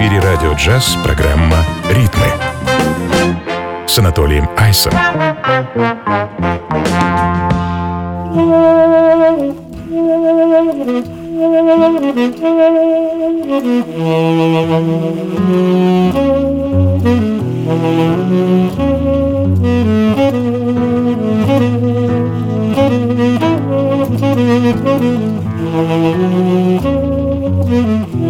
эфире радио джаз программа «Ритмы» с Анатолием Айсом.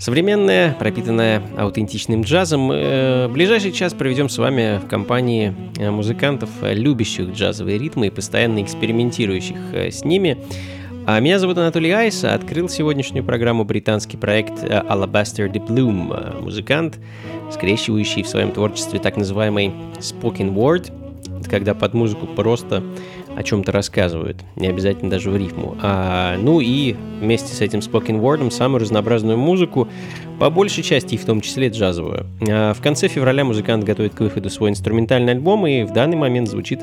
Современная, пропитанная аутентичным джазом. Э, ближайший час проведем с вами в компании э, музыкантов, любящих джазовые ритмы и постоянно экспериментирующих э, с ними. А меня зовут Анатолий Айс, открыл сегодняшнюю программу британский проект Alabaster Deep Bloom, музыкант, скрещивающий в своем творчестве так называемый spoken word, когда под музыку просто о чем-то рассказывают, не обязательно даже в рифму. А, ну и вместе с этим spoken word самую разнообразную музыку, по большей части и в том числе джазовую. А в конце февраля музыкант готовит к выходу свой инструментальный альбом, и в данный момент звучит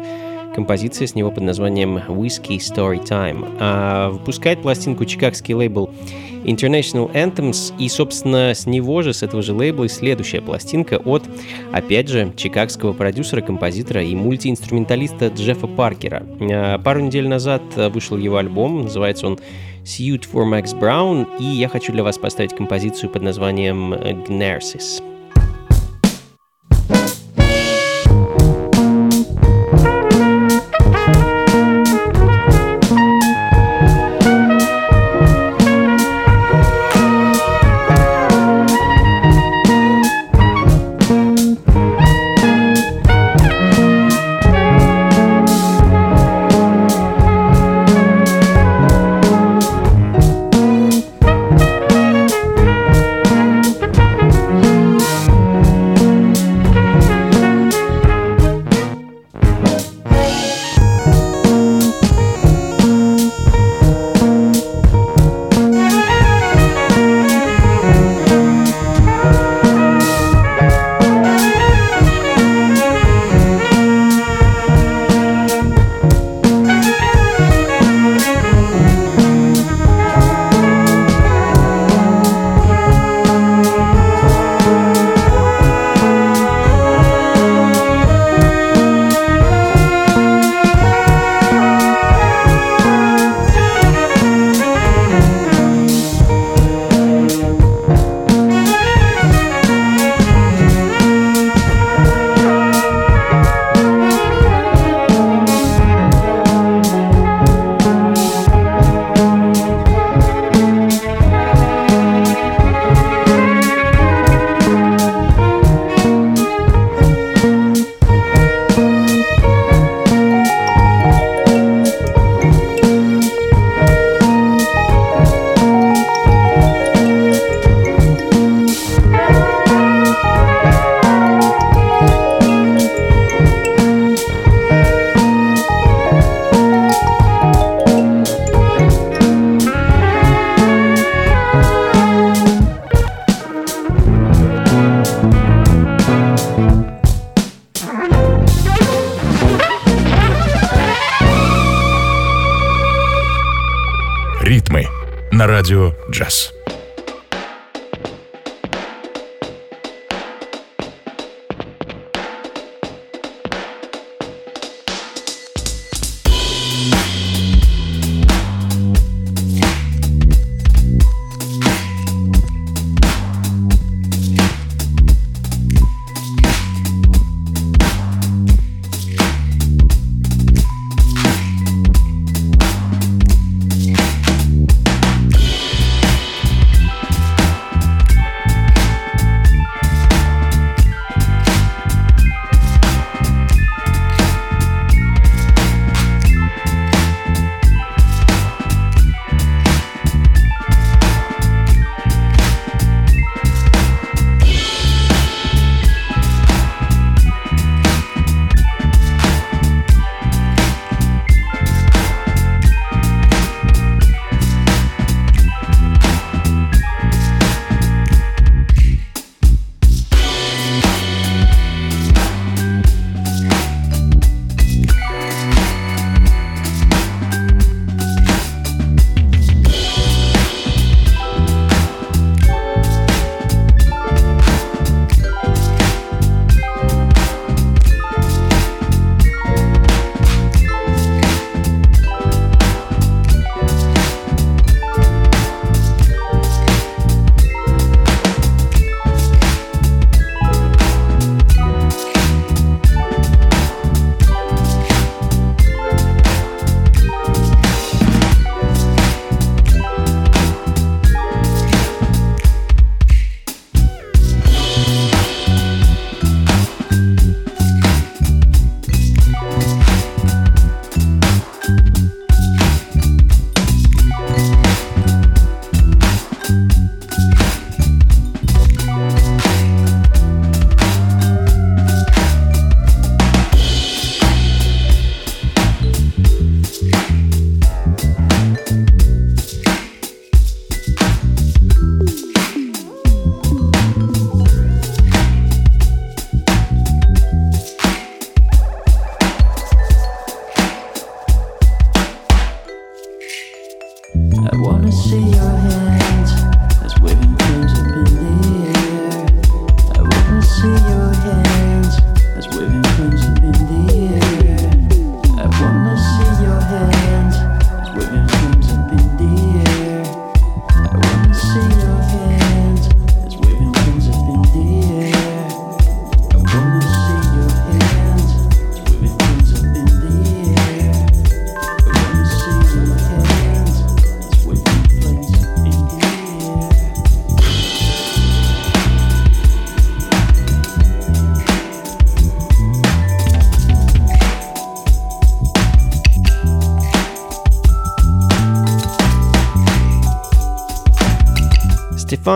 композиция с него под названием Whiskey Story Time. А выпускает пластинку чикагский лейбл International Anthems, и, собственно, с него же, с этого же лейбла, следующая пластинка от, опять же, чикагского продюсера, композитора и мультиинструменталиста Джеффа Паркера. А, пару недель назад вышел его альбом, называется он Suit for Max Brown, и я хочу для вас поставить композицию под названием Gnarsis.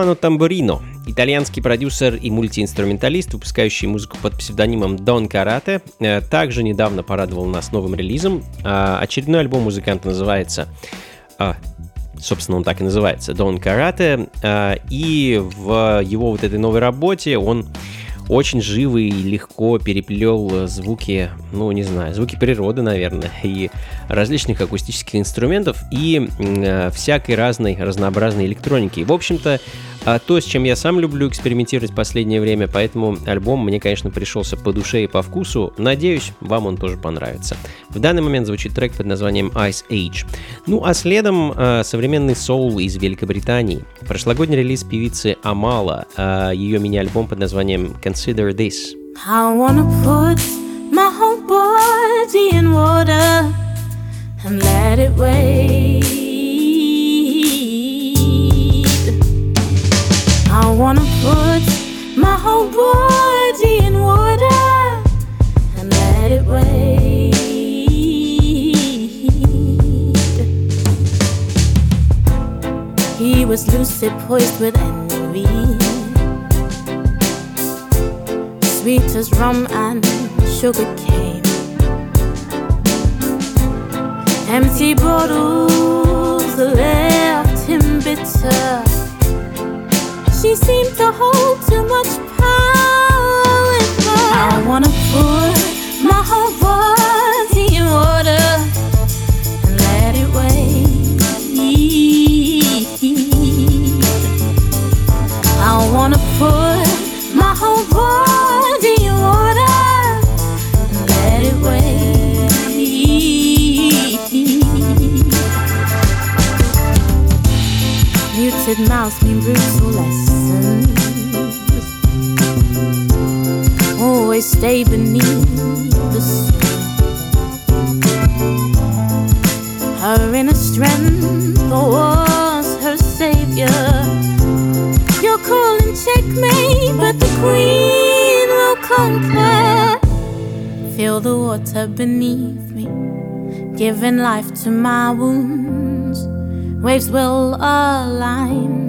Стефано Тамбурино, итальянский продюсер и мультиинструменталист, выпускающий музыку под псевдонимом Дон Карате, э, также недавно порадовал нас новым релизом. А, очередной альбом музыканта называется а, собственно, он так и называется, Дон Карате, а, и в его вот этой новой работе он очень живо и легко переплел звуки, ну, не знаю, звуки природы, наверное, и различных акустических инструментов и э, всякой разной разнообразной электроники. В общем-то, а то, с чем я сам люблю экспериментировать в последнее время, поэтому альбом мне, конечно, пришелся по душе и по вкусу. Надеюсь, вам он тоже понравится. В данный момент звучит трек под названием Ice Age. Ну а следом э, современный соул из Великобритании. Прошлогодний релиз певицы Амала, э, ее мини-альбом под названием Consider This. I wanna put my whole body in water and let it wait. I wanna put my whole body in water and let it wade. He was lucid, poised with envy, sweet as rum and sugar cane. Empty bottles left him bitter she seemed to hold too much power. I wanna put my whole body in water Mouth mean brutal less. always stay beneath the skin. Her inner strength was her savior. You're calling checkmate, but the queen will conquer. Feel the water beneath me, giving life to my wounds. Waves will align,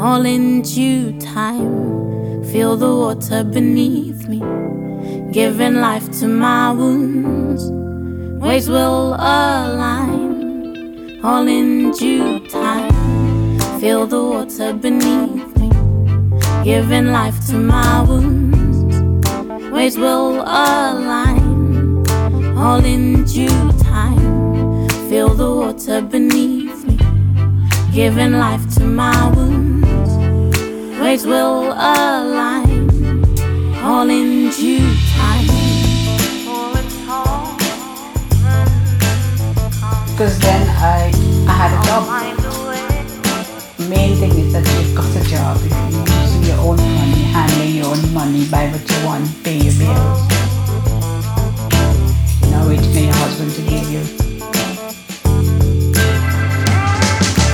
all in due time. Feel the water beneath me, giving life to my wounds. Ways will align, all in due time. Feel the water beneath me, giving life to my wounds. Ways will align, all in due time. Feel the water beneath me, giving life to my wounds. Ways will align all in due time. Because then I, I had a job. Main thing is that you've got a job. If you're using your own money, handling your own money, buy what you want, pay your bills. You're not waiting for your husband to give you.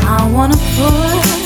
I wanna put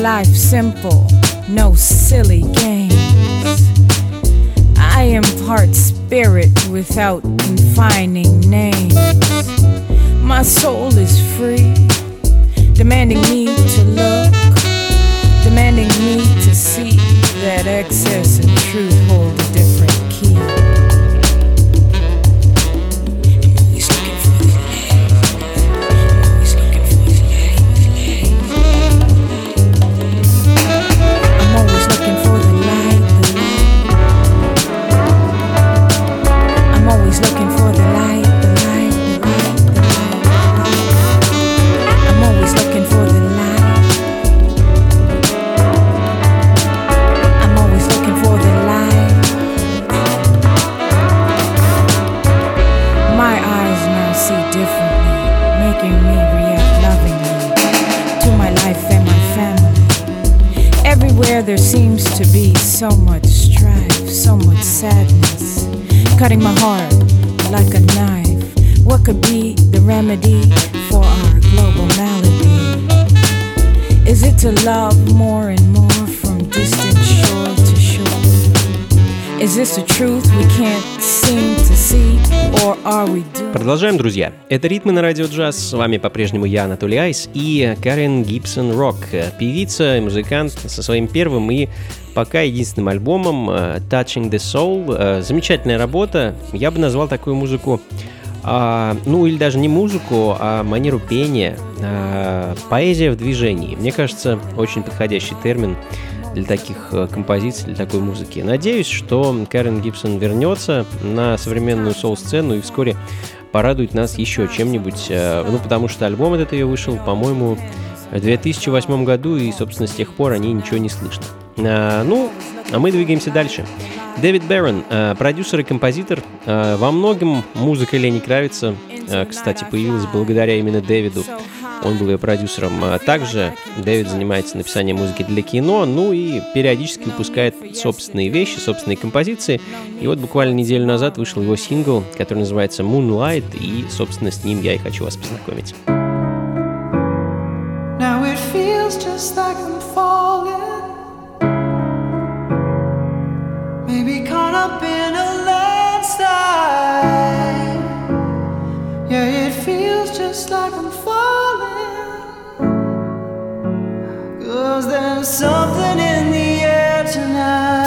life simple, no silly games. I am part spirit without confining names. My soul is free, demanding me to look, demanding me to see that excess and truth holding. so much strife, so much sadness, cutting my heart like a knife. What could be the remedy for our global malady? Is it to love more and more from distant shore to shore? Is this the truth we can't Продолжаем, друзья. Это «Ритмы на радио джаз». С вами по-прежнему я, Анатолий Айс, и Карен Гибсон Рок, певица и музыкант со своим первым и пока единственным альбомом э, Touching the Soul. Э, замечательная работа. Я бы назвал такую музыку а, ну или даже не музыку, а манеру пения, а, поэзия в движении. Мне кажется, очень подходящий термин для таких э, композиций, для такой музыки. Надеюсь, что Карен Гибсон вернется на современную соул-сцену и вскоре порадует нас еще чем-нибудь. Э, ну, потому что альбом этот ее вышел, по-моему, в 2008 году, и, собственно, с тех пор о ней ничего не слышно. А, ну, а мы двигаемся дальше. Дэвид Берон, э, продюсер и композитор. Во многом музыка Лени Кравица, кстати, появилась благодаря именно Дэвиду. Он был ее продюсером. А также Дэвид занимается написанием музыки для кино, ну и периодически выпускает собственные вещи, собственные композиции. И вот буквально неделю назад вышел его сингл, который называется Moonlight, и, собственно, с ним я и хочу вас познакомить. Now it feels just like I'm falling Maybe caught up in a landslide Yeah, it feels just like I'm Cause there's something in the air tonight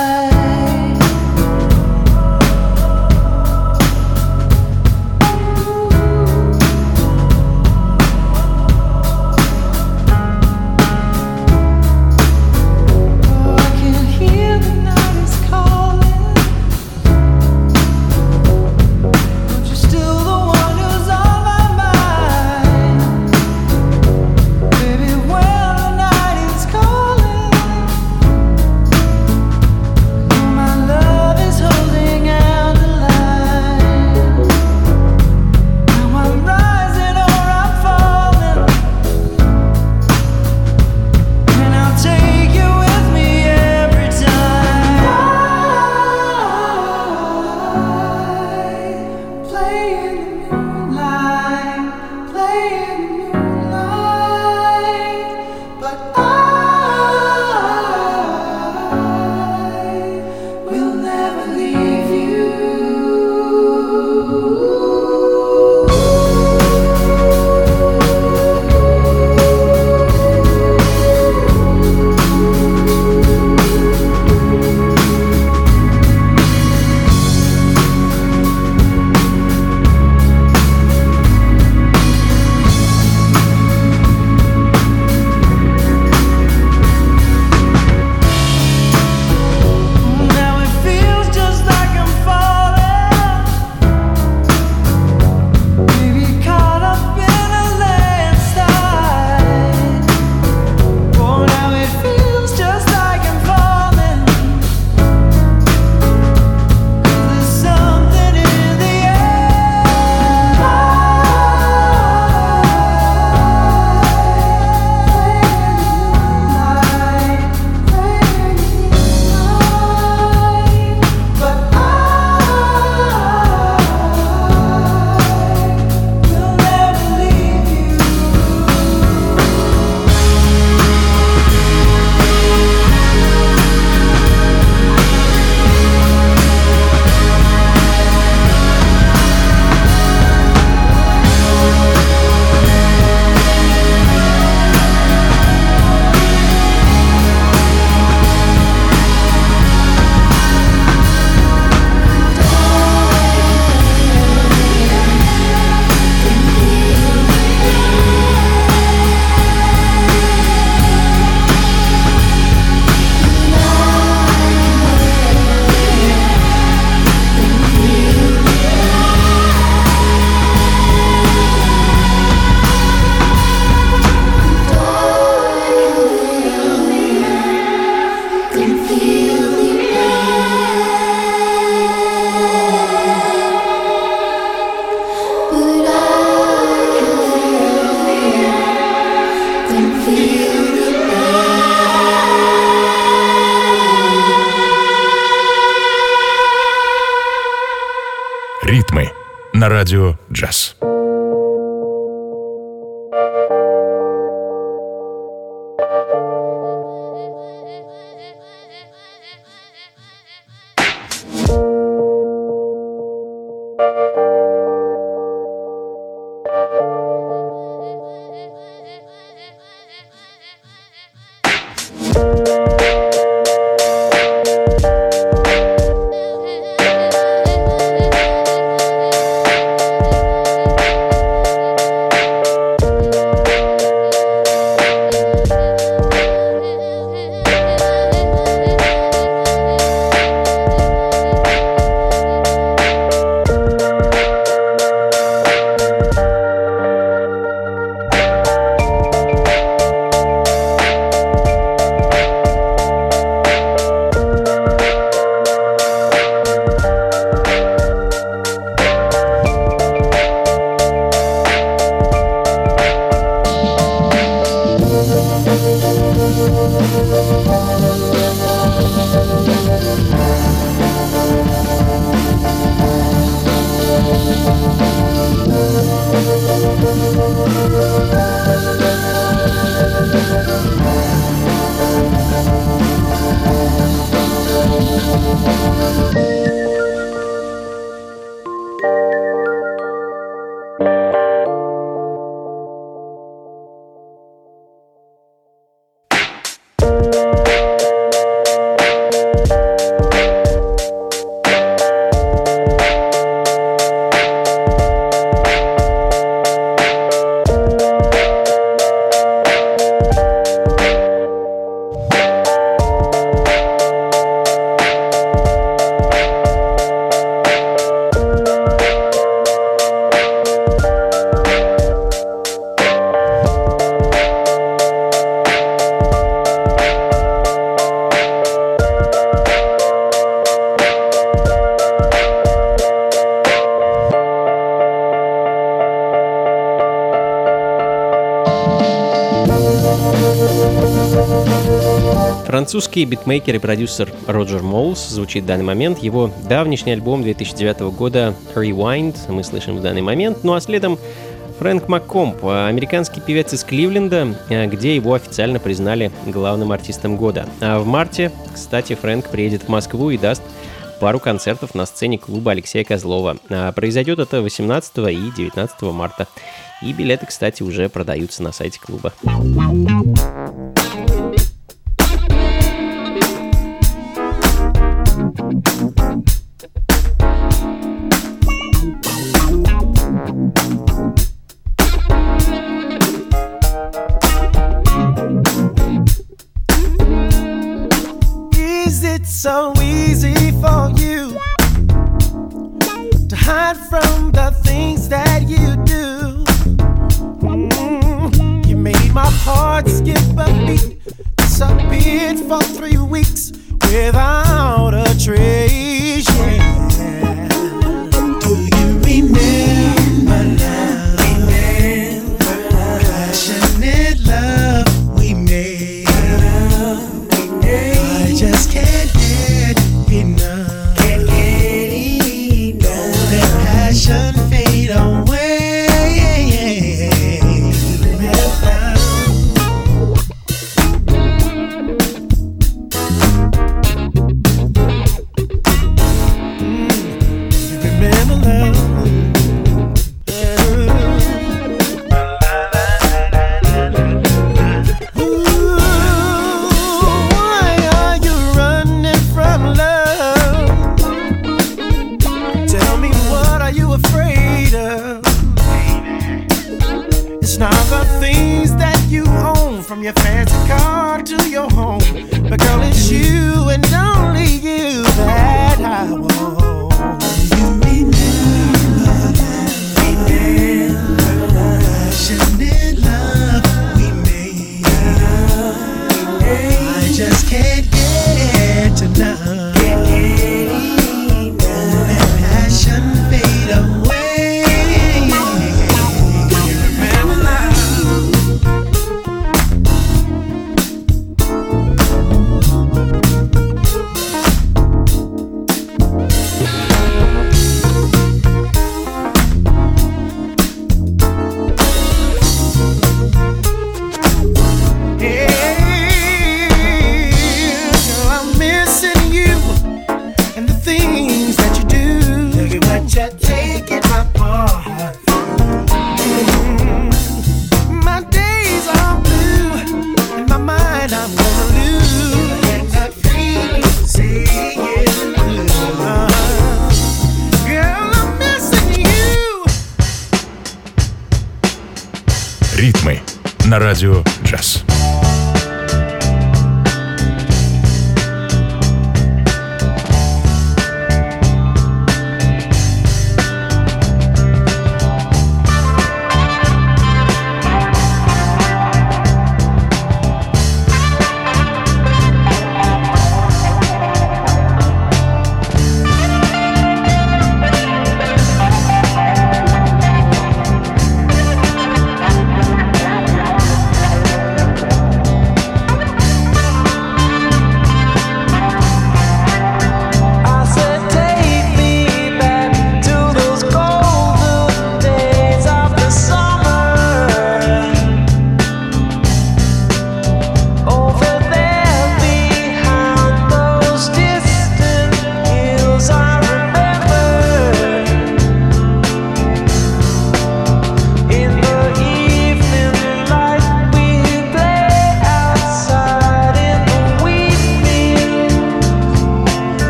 радио «Джаз». Французский битмейкер и продюсер Роджер Моулс звучит в данный момент. Его давнишний альбом 2009 года Rewind мы слышим в данный момент. Ну а следом Фрэнк Маккомп, американский певец из Кливленда, где его официально признали главным артистом года. А в марте, кстати, Фрэнк приедет в Москву и даст пару концертов на сцене клуба Алексея Козлова. А произойдет это 18 и 19 марта. И билеты, кстати, уже продаются на сайте клуба.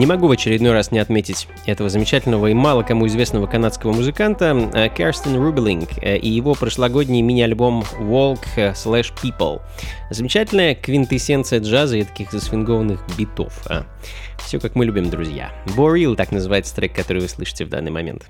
Не могу в очередной раз не отметить этого замечательного и мало кому известного канадского музыканта э, Керстен Рубелинг э, и его прошлогодний мини-альбом Walk Slash People. Замечательная квинтэссенция джаза и таких засвингованных битов. А. Все как мы любим, друзья. Борил, так называется трек, который вы слышите в данный момент.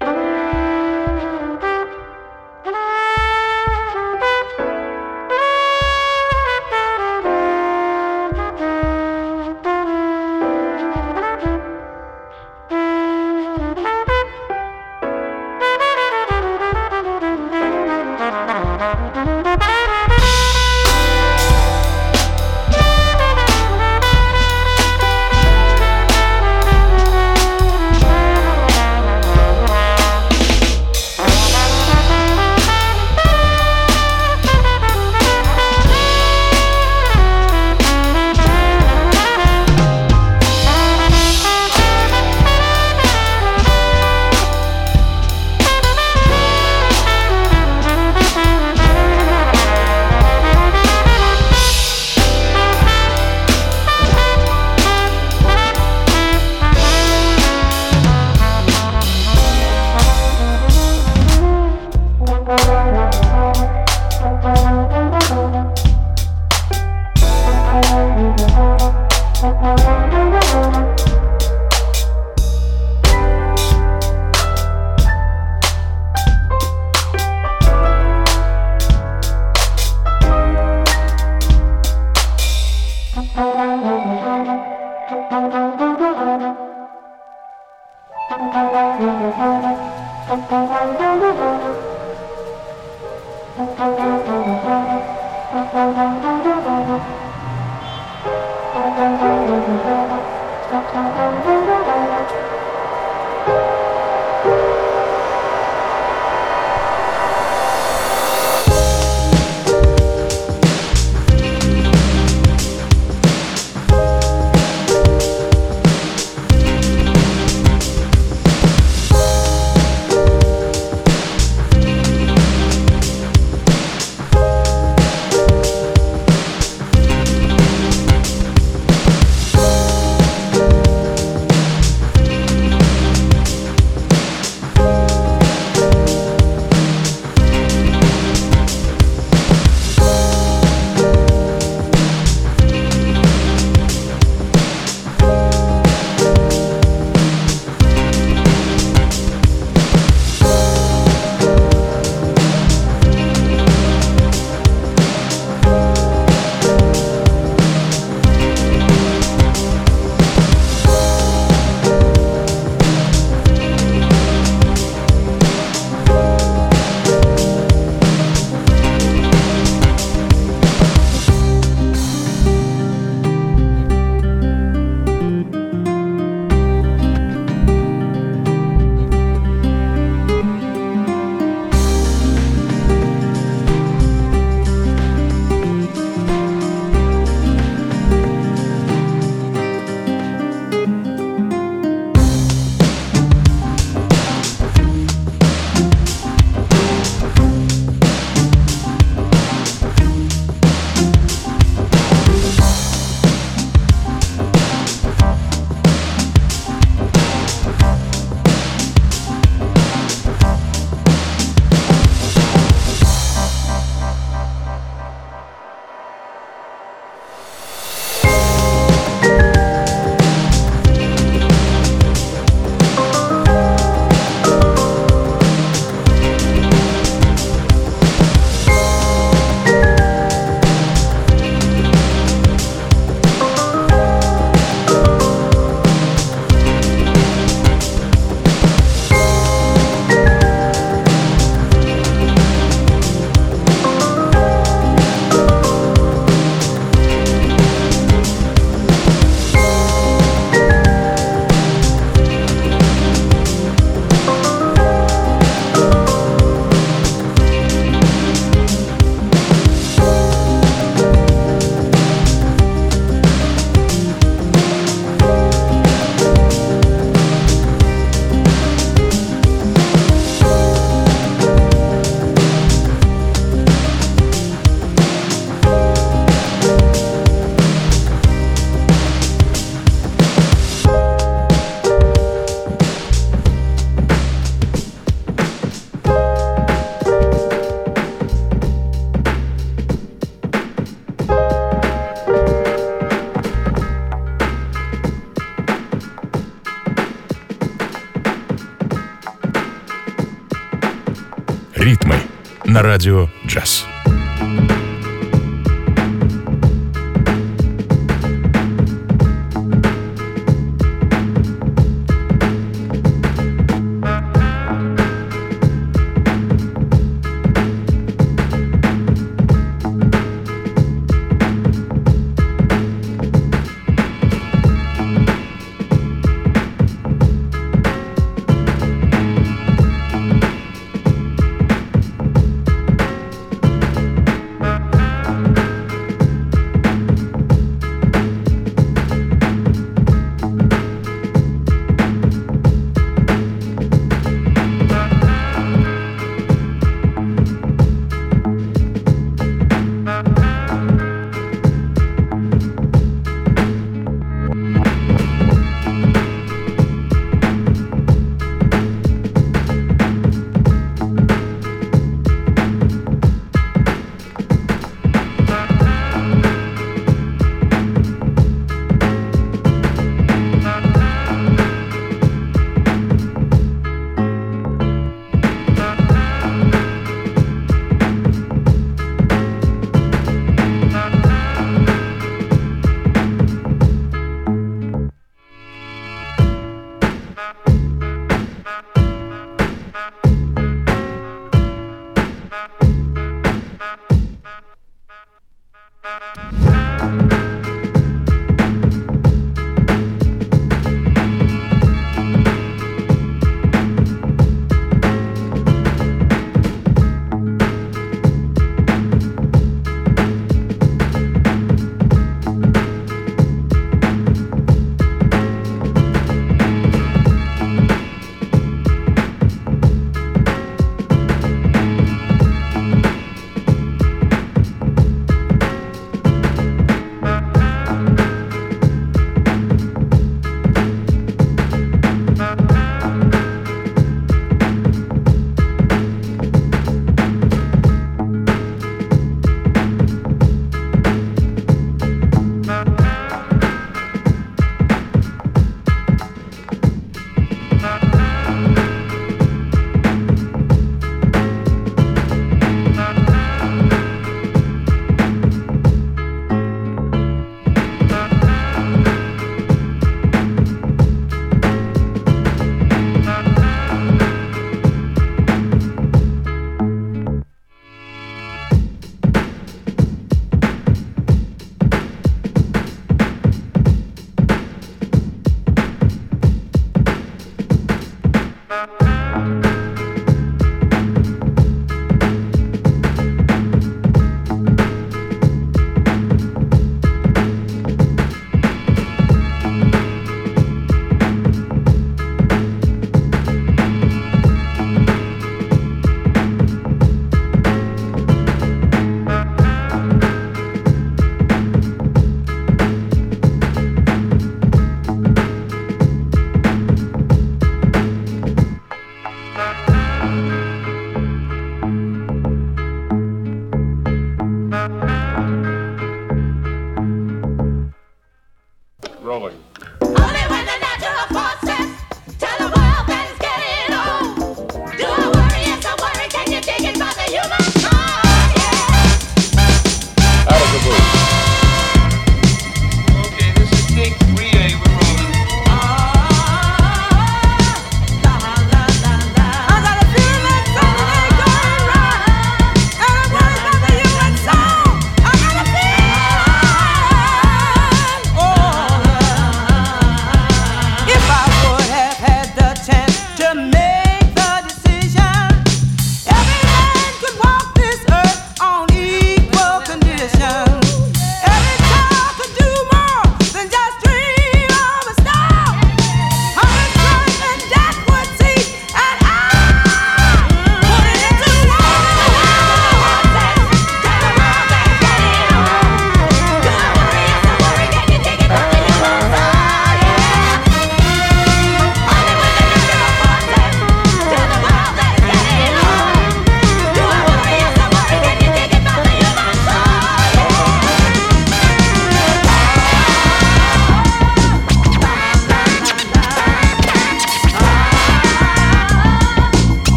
Радио «Джаз».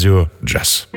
Радио «Джаз».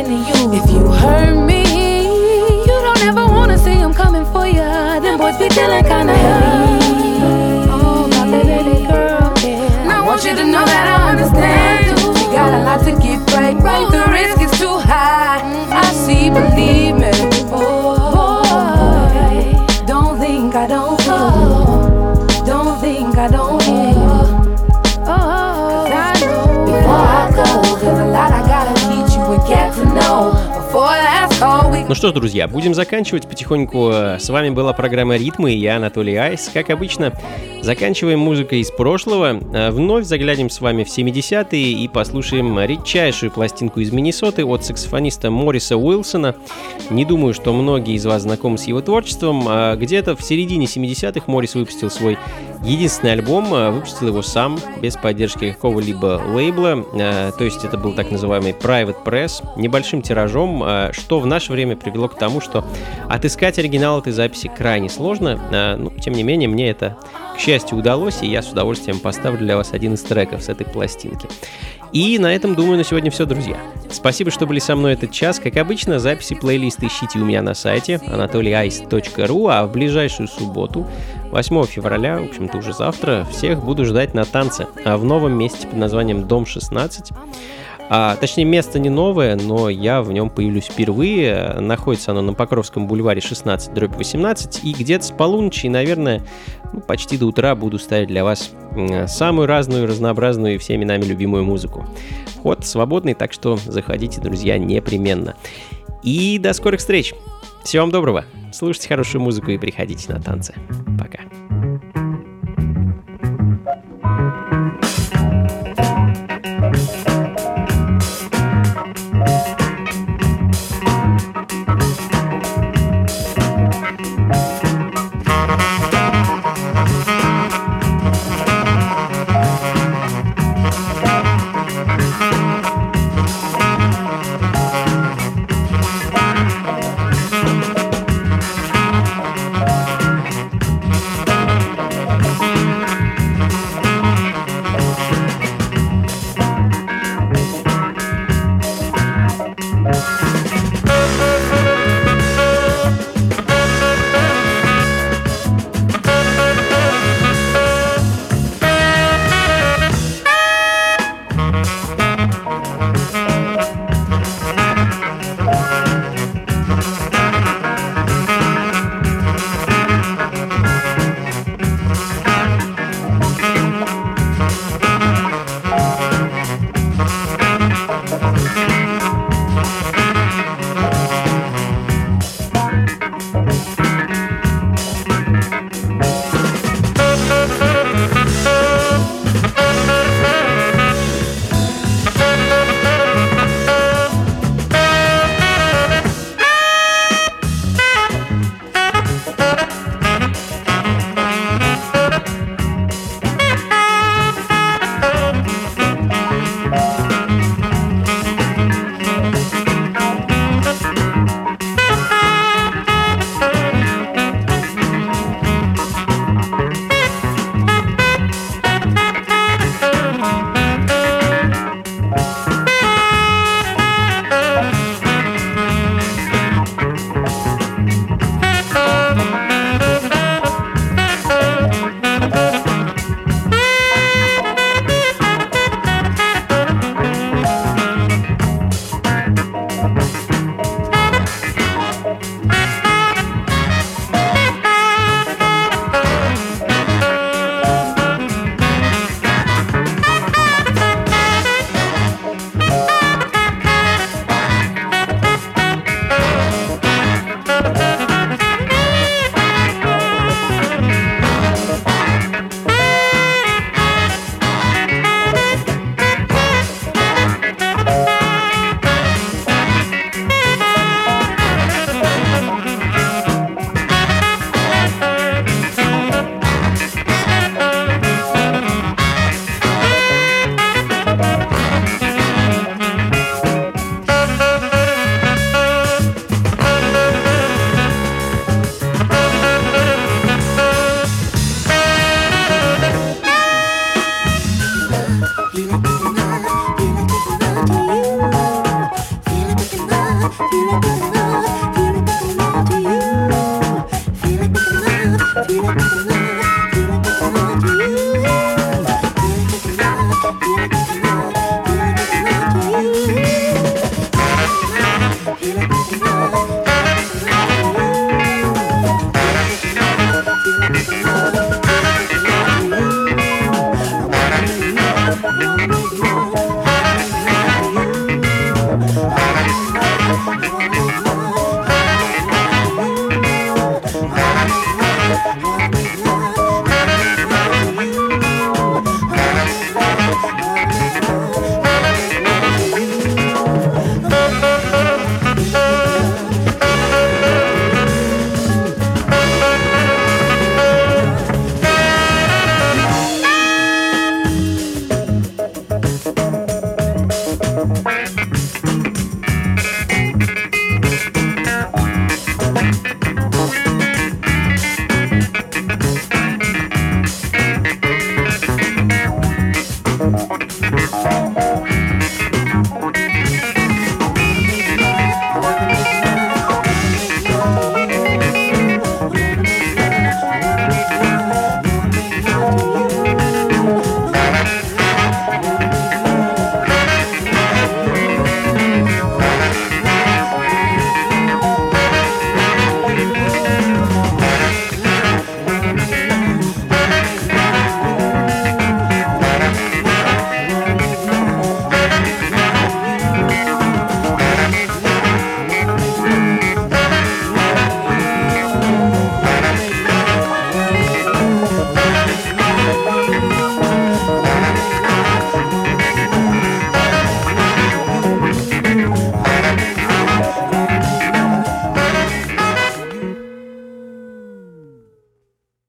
happening. You Ну что ж, друзья, будем заканчивать потихоньку. С вами была программа «Ритмы» и я, Анатолий Айс. Как обычно, заканчиваем музыкой из прошлого. Э, вновь заглянем с вами в 70-е и послушаем редчайшую пластинку из Миннесоты от саксофониста Мориса Уилсона. Не думаю, что многие из вас знакомы с его творчеством. А где-то в середине 70-х Морис выпустил свой единственный альбом, э, выпустил его сам, без поддержки какого-либо лейбла. Э, то есть это был так называемый Private Press, небольшим тиражом, что в наше время привело к тому, что отыскать оригинал этой записи крайне сложно, но тем не менее мне это, к счастью, удалось, и я с удовольствием поставлю для вас один из треков с этой пластинки. И на этом, думаю, на сегодня все, друзья. Спасибо, что были со мной этот час. Как обычно, записи плейлиста ищите у меня на сайте anatolyice.ru, а в ближайшую субботу, 8 февраля, в общем-то уже завтра, всех буду ждать на танце а в новом месте под названием Дом 16. А, точнее, место не новое, но я в нем появлюсь впервые. Находится оно на Покровском бульваре 16, дробь 18. И где-то с полуночи, наверное, ну, почти до утра буду ставить для вас самую разную, разнообразную и всеми нами любимую музыку. Вход свободный, так что заходите, друзья, непременно. И до скорых встреч! Всего вам доброго! Слушайте хорошую музыку и приходите на танцы. Пока.